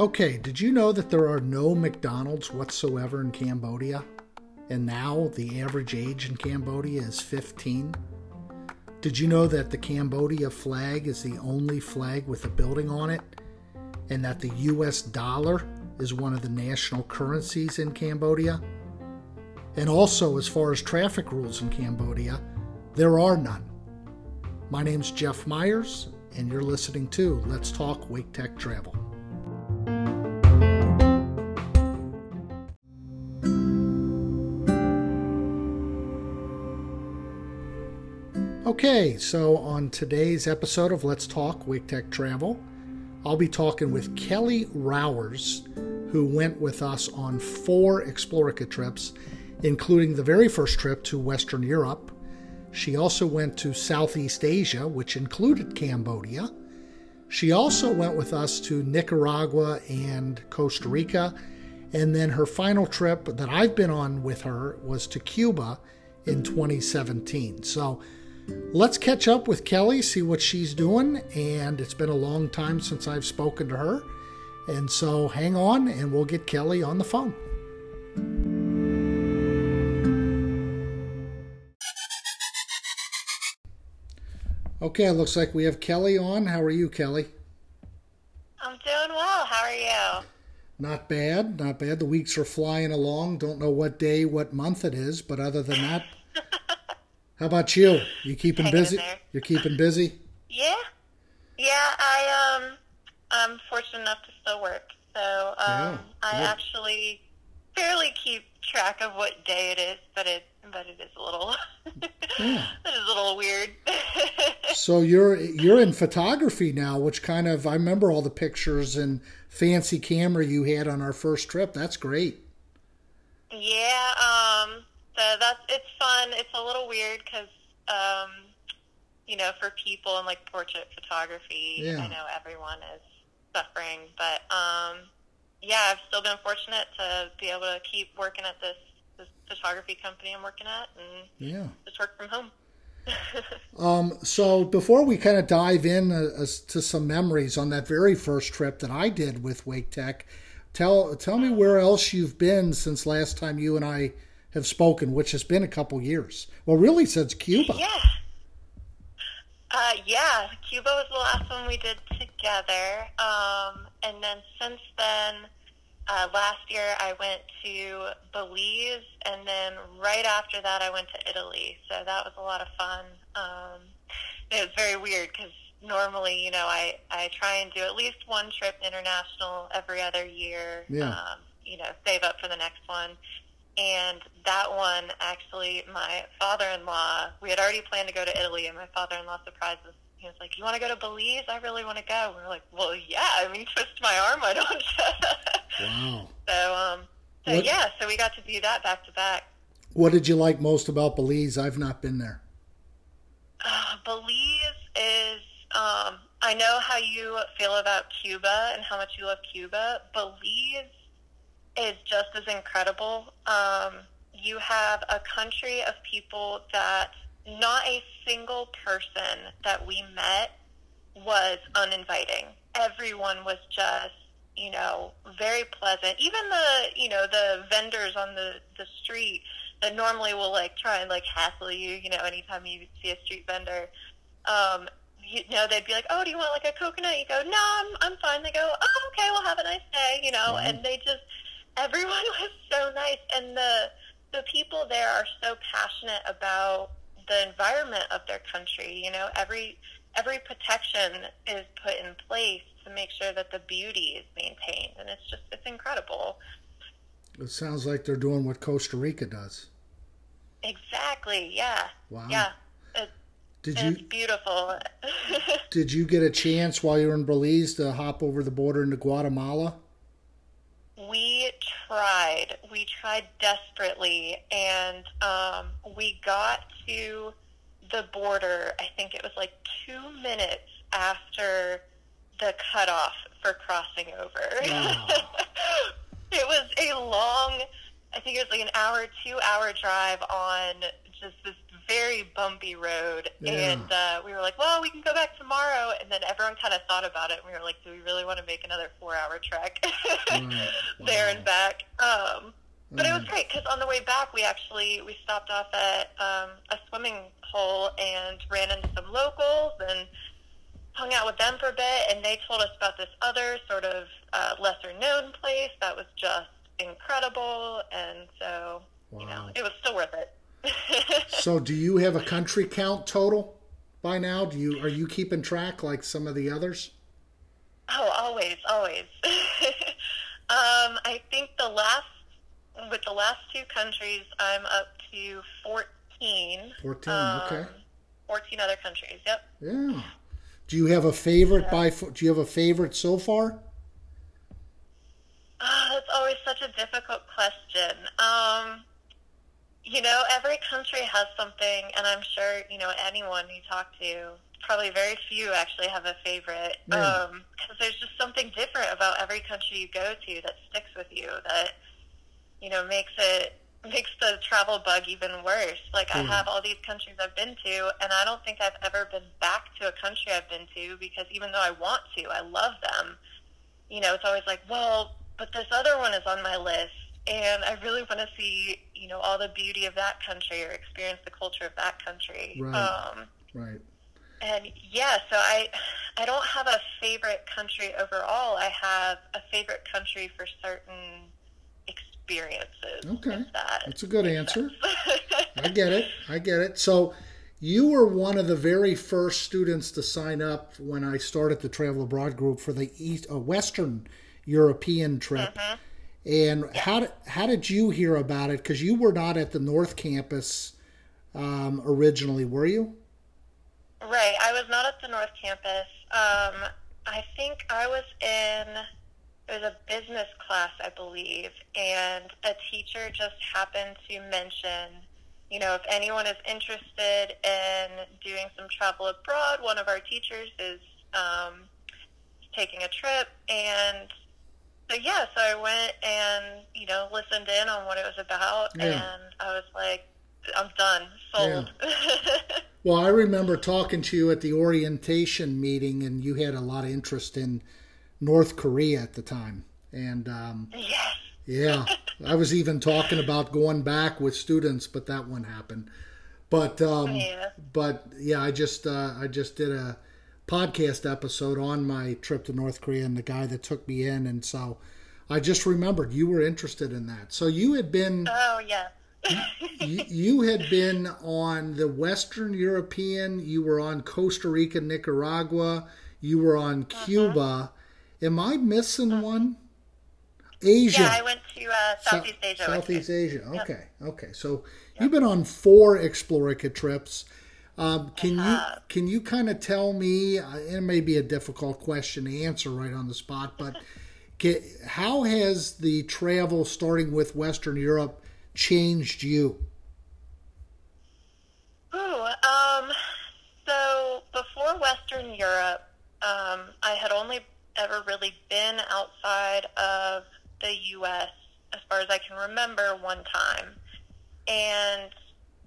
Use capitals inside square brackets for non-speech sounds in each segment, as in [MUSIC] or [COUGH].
Okay, did you know that there are no McDonald's whatsoever in Cambodia? And now the average age in Cambodia is 15? Did you know that the Cambodia flag is the only flag with a building on it? And that the US dollar is one of the national currencies in Cambodia? And also, as far as traffic rules in Cambodia, there are none. My name's Jeff Myers, and you're listening to Let's Talk Wake Tech Travel. Okay, so on today's episode of Let's Talk Wake Tech Travel, I'll be talking with Kelly Rowers, who went with us on four Explorica trips, including the very first trip to Western Europe. She also went to Southeast Asia, which included Cambodia. She also went with us to Nicaragua and Costa Rica. And then her final trip that I've been on with her was to Cuba in 2017. So let's catch up with Kelly, see what she's doing. And it's been a long time since I've spoken to her. And so hang on and we'll get Kelly on the phone. Okay, it looks like we have Kelly on. How are you, Kelly? I'm doing well. How are you? Not bad, not bad. The weeks are flying along. Don't know what day, what month it is, but other than that, [LAUGHS] how about you? You keeping Hanging busy? You're keeping busy? Yeah, yeah. I um, I'm fortunate enough to still work, so um, Yeah, I actually fairly keep track of what day it is, but it but it is a little [LAUGHS] Yeah. it is a little weird. [LAUGHS] So you're you're in photography now, which kind of I remember all the pictures and fancy camera you had on our first trip. That's great. yeah, um, so that's it's fun. It's a little weird because um, you know, for people in like portrait photography, Yeah. I know everyone is suffering, but um, yeah, I've still been fortunate to be able to keep working at this this photography company I'm working at and Yeah. just work from home. [LAUGHS] Um, so before we kind of dive in uh, to some memories on that very first trip that I did with Wake Tech, tell tell me where else you've been since last time you and I have spoken, which has been a couple years. Well, really since Cuba. Yeah. Uh, yeah, Cuba was the last one we did together. Um, and then since then, uh, last year I went to Belize, and then right after that I went to Italy. So that was a lot of fun. Um, it was very weird because normally, you know, I, I try and do at least one trip international every other year. Yeah. Um, you know, save up for the next one. And that one, actually, my father-in-law, we had already planned to go to Italy, and my father-in-law surprised us. He was like, "You want to go to Belize? I really want to go." We were like, "Well, yeah. I mean, twist my arm, why don't you?" [LAUGHS] Wow. so, um, so What- yeah, so we got to do that back to back. What did you like most about Belize? I've not been there. Uh, Belize is. Um, I know how you feel about Cuba and how much you love Cuba. Belize is just as incredible. Um, you have a country of people that not a single person that we met was uninviting. Everyone was just, you know, very pleasant. Even the, you know, the vendors on the the street that normally will like try and like hassle you, you know, anytime you see a street vendor. Um, you know, they'd be like, "Oh, do you want like a coconut?" You go, "No, I'm I'm fine." They go, "Oh, okay, well, have a nice day," you know. Wow. And they just everyone [LAUGHS] was so nice, and the the people there are so passionate about the environment of their country. You know, every every protection is put in place to make sure that the beauty is maintained, and it's just it's incredible. It sounds like they're doing what Costa Rica does. Exactly. Yeah. Wow. Yeah. It, Did it's you beautiful. [LAUGHS] did you get a chance while you were in Belize to hop over the border into Guatemala? We tried. We tried desperately, and um, we got to the border. I think it was like two minutes after the cutoff for crossing over. Wow. [LAUGHS] it was a long. I think it was like an hour, two hour drive on just this very bumpy road, Yeah. and uh, we were like, "Well, we can go back tomorrow." And then everyone kind of thought about it, and we were like, "Do we really want to make another four-hour trek Right. [LAUGHS] there Wow. and back?" Um, but it was Mm. great because on the way back, we actually we stopped off at um, a swimming hole and ran into some locals and hung out with them for a bit. And they told us about this other sort of uh, lesser-known place that was just incredible. And so, you know, it was still worth it. [LAUGHS] So, do you have a country count total by now? Do you are you keeping track like some of the others? Oh, always, always. [LAUGHS] um, I think the last, with the last two countries, I'm up to 14. 14, Um, okay. 14 other countries, yep. Yeah. Do you have a favorite by? fo- Do you have a favorite so far? Oh, that's always such a difficult question. Um, you know, every country has something, and I'm sure, you know, anyone you talk to, probably very few actually have a favorite. Yeah. Because there's just something different about every country you go to that sticks with you, that, you know, makes it makes the travel bug even worse. Like I have all these countries I've been to, and I don't think I've ever been back to a country I've been to because even though I want to, I love them. You know, it's always like, well, but this other one is on my list, and I really want to see, you know, all the beauty of that country or experience the culture of that country. Right. Um, Right. and yeah, so I, I don't have a favorite country overall. I have a favorite country for certain experiences. Okay. that That's a good answer. I get it. I get it. So, you were one of the very first students to sign up when I started the Travel Abroad group for the East, uh, Western European trip. Mm-hmm. And how did, how did you hear about it? Because you were not at the North Campus um, originally, were you? Right. I was not at the North Campus. Um, I think I was in it was a business class, I believe, and a teacher just happened to mention, you know, if anyone is interested in doing some travel abroad, one of our teachers is um, taking a trip, and so yeah, so I went and you know listened in on what it was about, Yeah. and I was like, I'm done, sold. [LAUGHS] Well, I remember talking to you at the orientation meeting, and you had a lot of interest in North Korea at the time. And um, yes. yeah, I was even talking about going back with students, but that one happened. But um, Yeah. but yeah, I just uh, I just did a podcast episode on my trip to North Korea and the guy that took me in, and so I just remembered you were interested in that. So you had been Oh yeah. you, you had been on the Western European, you were on Costa Rica, Nicaragua, you were on Uh-huh. Am I missing one? Asia. Yeah, I went to uh, Southeast Sou- Asia. Southeast. Asia. Okay. Okay. So you've been on four Explorica trips. Um, can you can you kind of tell me? uh, It may be a difficult question to answer right on the spot, but [LAUGHS] how has the travel starting with Western Europe changed you? Ooh, um, so before Western Europe, um, I had only ever really been outside of the U.S. as far as I can remember one time. And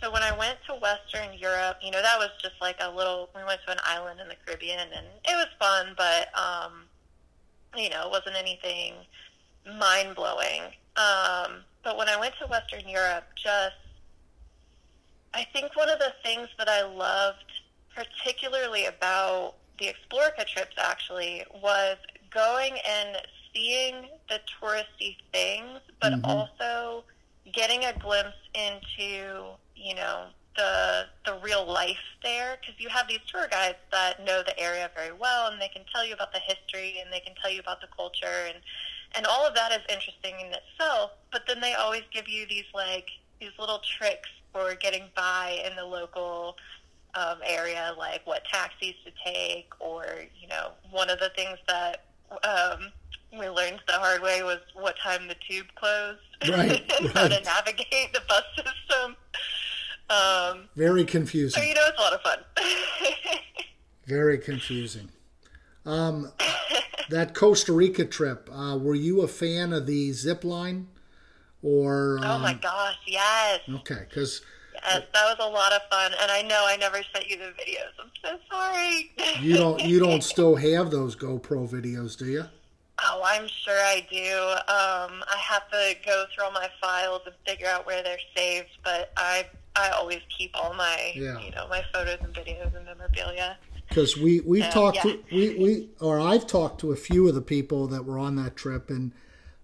so when I went to Western Europe, you know, that was just like a little, we went to an island in the Caribbean and it was fun, but, um, you know, it wasn't anything mind blowing. Um, but when I went to Western Europe, just I think one of the things that I loved particularly about the Explorica trips actually was going and seeing the touristy things, but Mhm. also getting a glimpse into, you know, the the real life there because you have these tour guides that know the area very well and they can tell you about the history and they can tell you about the culture and and all of that is interesting in itself but then they always give you these like these little tricks for getting by in the local um, area like what taxis to take or you know one of the things that um, we learned the hard way was what time the tube closed [LAUGHS] Right, and [LAUGHS] how to navigate the bus system um, Very confusing. so you know it's a lot of fun [LAUGHS] Very confusing. Um, that Costa Rica trip. Uh, were you a fan of the zip line, or? oh my um, gosh yes Okay, because Yes, that was a lot of fun, and I know I never sent you the videos. I'm so sorry. You don't you don't [LAUGHS] still have those GoPro videos, do you? Oh, I'm sure I do. Um, I have to go through all my files and figure out where they're saved, but I I always keep all my Yeah. you know my photos and videos and memorabilia. Because we we've talked yeah. to we we or I've talked to a few of the people that were on that trip, and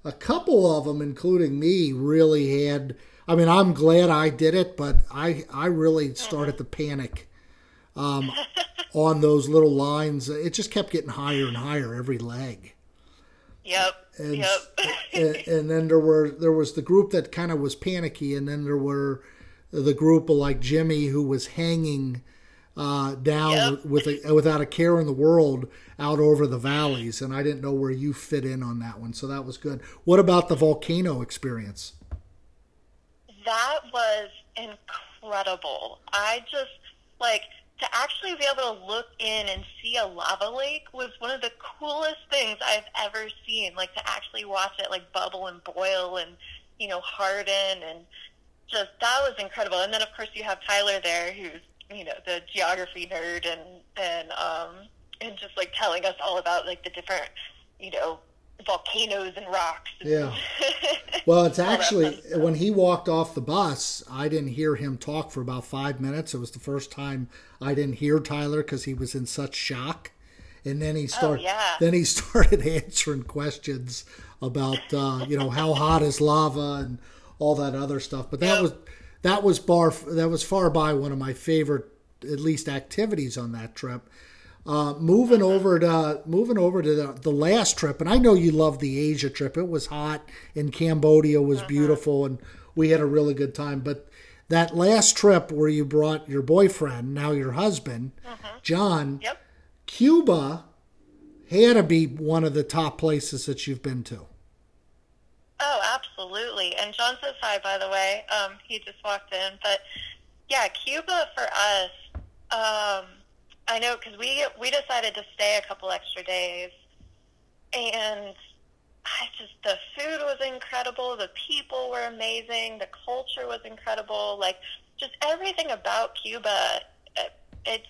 a couple of them, including me, really had. I mean, I'm glad I did it, but I I really started to panic um, [LAUGHS] on those little lines. It just kept getting higher and higher every leg. Yep. and, yep. and and then there were there was the group that kind of was panicky, and then there were the group of like Jimmy who was hanging uh, down Yep. with a, without a care in the world out over the valleys, and I didn't know where you fit in on that one, so that was good. What about the volcano experience? That was incredible. I just like to actually be able to look in and see a lava lake was one of the coolest things I've ever seen. Like to actually watch it like bubble and boil and you know harden and just that was incredible. And then of course you have Tyler there who's you know the geography nerd and and um and just like telling us all about like the different you know volcanoes and rocks. Yeah. [LAUGHS] Well, it's actually when he walked off the bus, I didn't hear him talk for about five minutes. It was the first time I didn't hear Tyler because he was in such shock. And then he started. Oh, yeah. Then he [LAUGHS] started answering questions about uh, you know how hot is lava and all that other stuff. But that was that was bar that was far by one of my favorite at least activities on that trip. Uh, moving over to moving over to the, the last trip, and I know you loved the Asia trip. It was hot, and Cambodia was beautiful, and we had a really good time. But that last trip where you brought your boyfriend, now your husband, John, Yep. Cuba had to be one of the top places that you've been to. Oh, absolutely. And John says hi, by the way. Um, he just walked in. But yeah, Cuba for us, um, I know because we we decided to stay a couple extra days, and I just the food was incredible. The people were amazing. The culture was incredible. Like just everything about Cuba. it- It's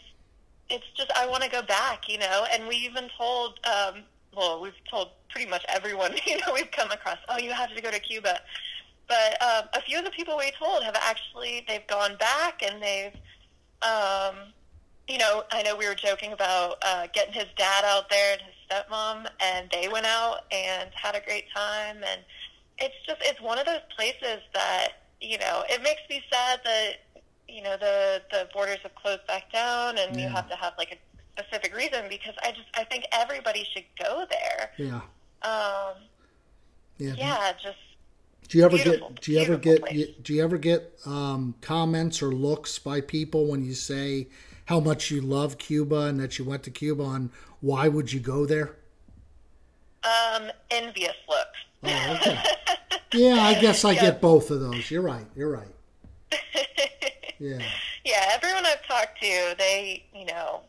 it's just I want to go back, you know. And we even told, um, well, we've told pretty much everyone, [LAUGHS] you know, we've come across. Oh, you have to go to Cuba. But um, a few of the people we told have actually they've gone back and they've, um, you know, I know we were joking about uh, getting his dad out there and his stepmom, and they went out and had a great time. And it's just it's one of those places that you know it makes me sad that you know the the borders have closed back down and you have to have like a specific reason because I just I think everybody should go there. Yeah, Um, yeah. yeah, just Do you ever get do you ever get place. do you ever get um, comments or looks by people when you say how much you love Cuba and that you went to Cuba and why would you go there? um, envious looks. Oh, okay. yeah, I guess I [LAUGHS] get both of those. You're right. You're right. [LAUGHS] Yeah. yeah, everyone I've talked to, they, you know,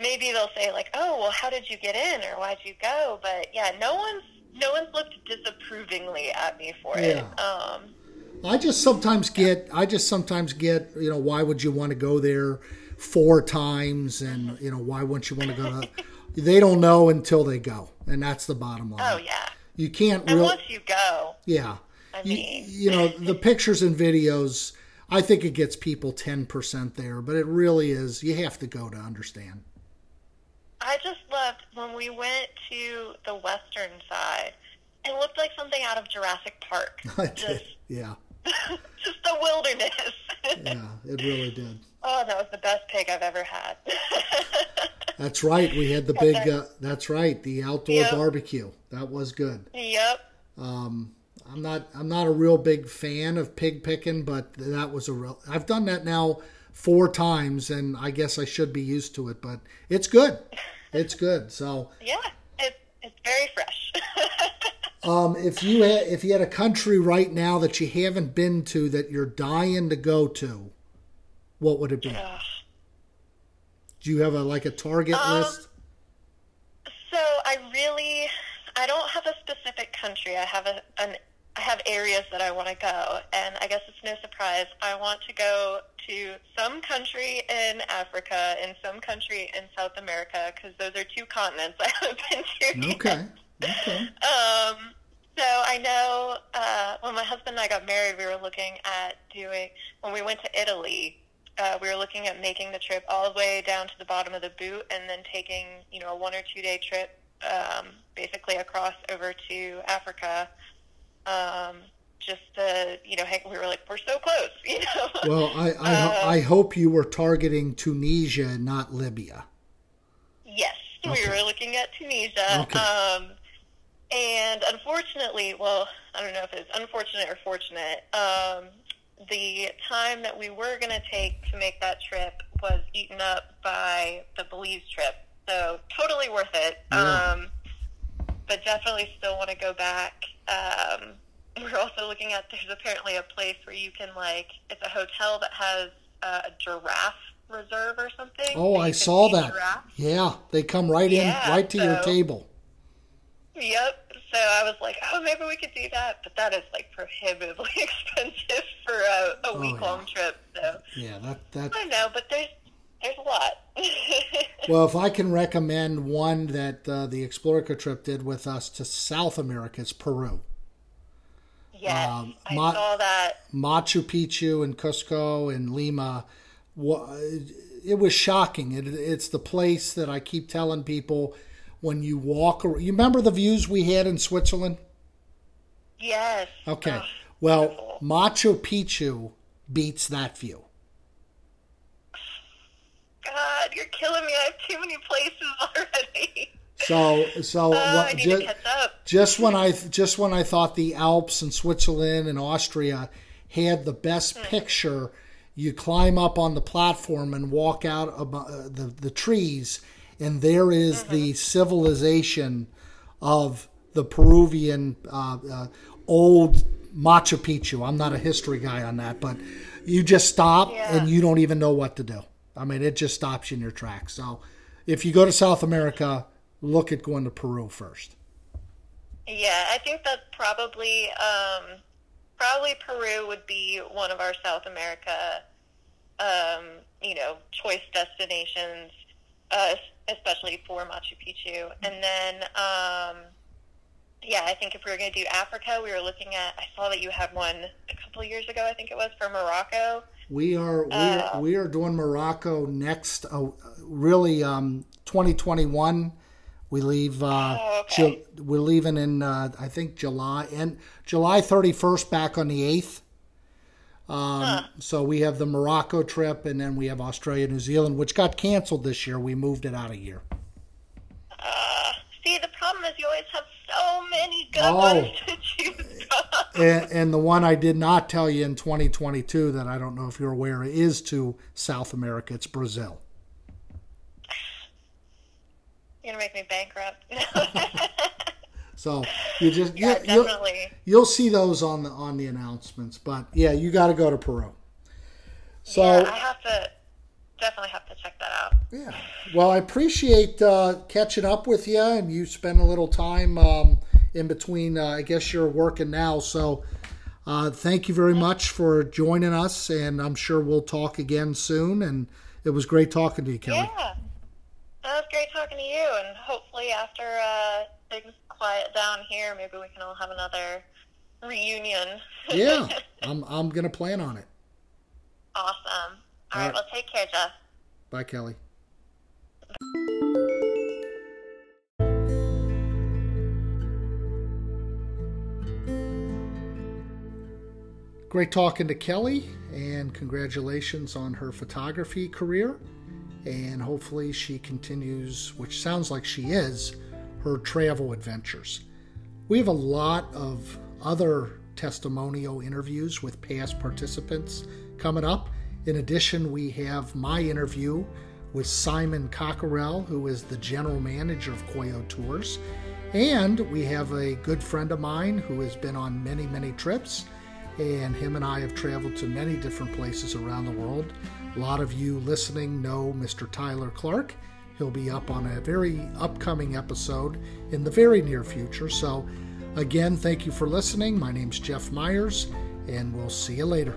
maybe they'll say like, "Oh, well, how did you get in, or why'd you go?" But yeah, no one's no one's looked disapprovingly at me for it. Yeah. Um, I just sometimes get I just sometimes get, you know, why would you want to go there four times and, you know, why wouldn't you want to go to they don't know until they go. And that's the bottom line. oh yeah, You can't and really once you go, Yeah. I You- mean- you, know, the pictures and videos, I think it gets people 10% there, but it really is, you have to go to understand. I just loved when we went to the western side. It looked like something out of Jurassic Park. [LAUGHS] I did. Yeah. [LAUGHS] just the wilderness. [LAUGHS] Yeah, it really did. Oh, that was the best pig I've ever had. [LAUGHS] That's right. We had the big, uh, that's right, the outdoor Yep. barbecue. That was good. yep. Um, I'm not, I'm not a real big fan of pig picking, but that was a real, I've done that now four times and I guess I should be used to it, but it's good. It's good. So, [LAUGHS] Yeah. It, it's very fresh. [LAUGHS] Um, if you had, if you had a country right now that you haven't been to that you're dying to go to, what would it be? Ugh. Do you have a like a target Um, list? So I really, I don't have a specific country. I have a, an, I have areas that I want to go, and I guess it's no surprise. I want to go to some country in Africa and some country in South America because those are two continents [LAUGHS] I haven't been to. Okay. Okay. Um, so I know uh, when my husband and I got married, we were looking at doing when we went to Italy. Uh, we were looking at making the trip all the way down to the bottom of the boot, and then taking you know a one or two day trip, um, basically across over to Africa. Um, just to you know, hang, [LAUGHS] we were like we're so close, [LAUGHS] you know. Well, I I, ho- I hope you were targeting Tunisia not Libya. Yes, we were looking at Tunisia. Okay. Um, and unfortunately, well, I don't know if it's unfortunate or fortunate. Um, the time that we were going to take to make that trip was eaten up by the Belize trip. So totally worth it. Yeah. Um, but definitely still want to go back. Um, [LAUGHS] we're also looking at there's apparently a place where you can like it's a hotel that has uh, a giraffe reserve or something. Oh, I saw that. giraffes. Yeah, they come right in, Yeah, right to your table. Yep. So I was like, oh, maybe we could do that, but that is like prohibitively [LAUGHS] expensive for a, a Oh, week long trip. So Yeah, that that. I know, but there's there's a lot. [LAUGHS] Well, if I can recommend one that uh, the Explorica trip did with us to South America, it's Peru. yes, Um, I my- saw that. Machu Picchu and Cusco and Lima. It was shocking. It, it's the place that I keep telling people when you walk. ar- You remember the views we had in Switzerland? Yes. Okay. Oh, Well, beautiful. Machu Picchu beats that view. God, you're killing me. I have too many places [LAUGHS] already. So, so Oh, I what, need ju- to catch up. just when I just when I thought the Alps and Switzerland and Austria had the best picture, you climb up on the platform and walk out uh, the the trees, and there is the civilization of the Peruvian uh, uh, old Machu Picchu. I'm not a history guy on that, but you just stop Yeah. and you don't even know what to do. I mean, it just stops you in your tracks. So, if you go to South America, look at going to Peru first. Yeah, I think that probably um, probably Peru would be one of our South America, um, you know, choice destinations, uh, especially for Machu Picchu. And then, um, yeah, I think if we were going to do Africa, we were looking at. I saw that you had one a couple of years ago. I think it was for Morocco. We are we Uh, are, we are doing Morocco next. Uh, really, um, 2021. We leave. Uh, Oh, okay. Ju- we're leaving in uh, I think July and July 31st back on the 8th. Um, So we have the Morocco trip, and then we have Australia, New Zealand, which got canceled this year. We moved it out a year. Uh, see, the problem is you always have so many good Oh. ones to choose from. And, and the one I did not tell you in 2022 that I don't know if you're aware is to South America. It's Brazil. You're gonna make me bankrupt. [LAUGHS] So you just yeah, you'll, definitely. you'll see those on the on the announcements. But yeah, you got to go to Peru. So yeah, I have to definitely have to check that out. yeah, well, I appreciate uh, catching up with you, and you spend a little time um, in between. Uh, I guess you're working now, so uh, thank you very much for joining us, and I'm sure we'll talk again soon. And it was great talking to you, Kelly. Yeah, great talking to you, and hopefully after uh, things quiet down here, maybe we can all have another reunion. [LAUGHS] Yeah, I'm I'm gonna plan on it. awesome. All right, right. well, take care, Jeff. Bye, Kelly. Great talking to Kelly, and congratulations on her photography career. And hopefully, she continues, which sounds like she is, her travel adventures. We have a lot of other testimonial interviews with past participants coming up. In addition, we have my interview with Simon Cockerell, who is the general manager of Koryo Tours. And we have a good friend of mine who has been on many, many trips. And him and I have traveled to many different places around the world. A lot of you listening know Mr. Tyler Clark. He'll be up on a very upcoming episode in the very near future. So Again, thank you for listening. My name's Jeff Myers, and we'll see you later.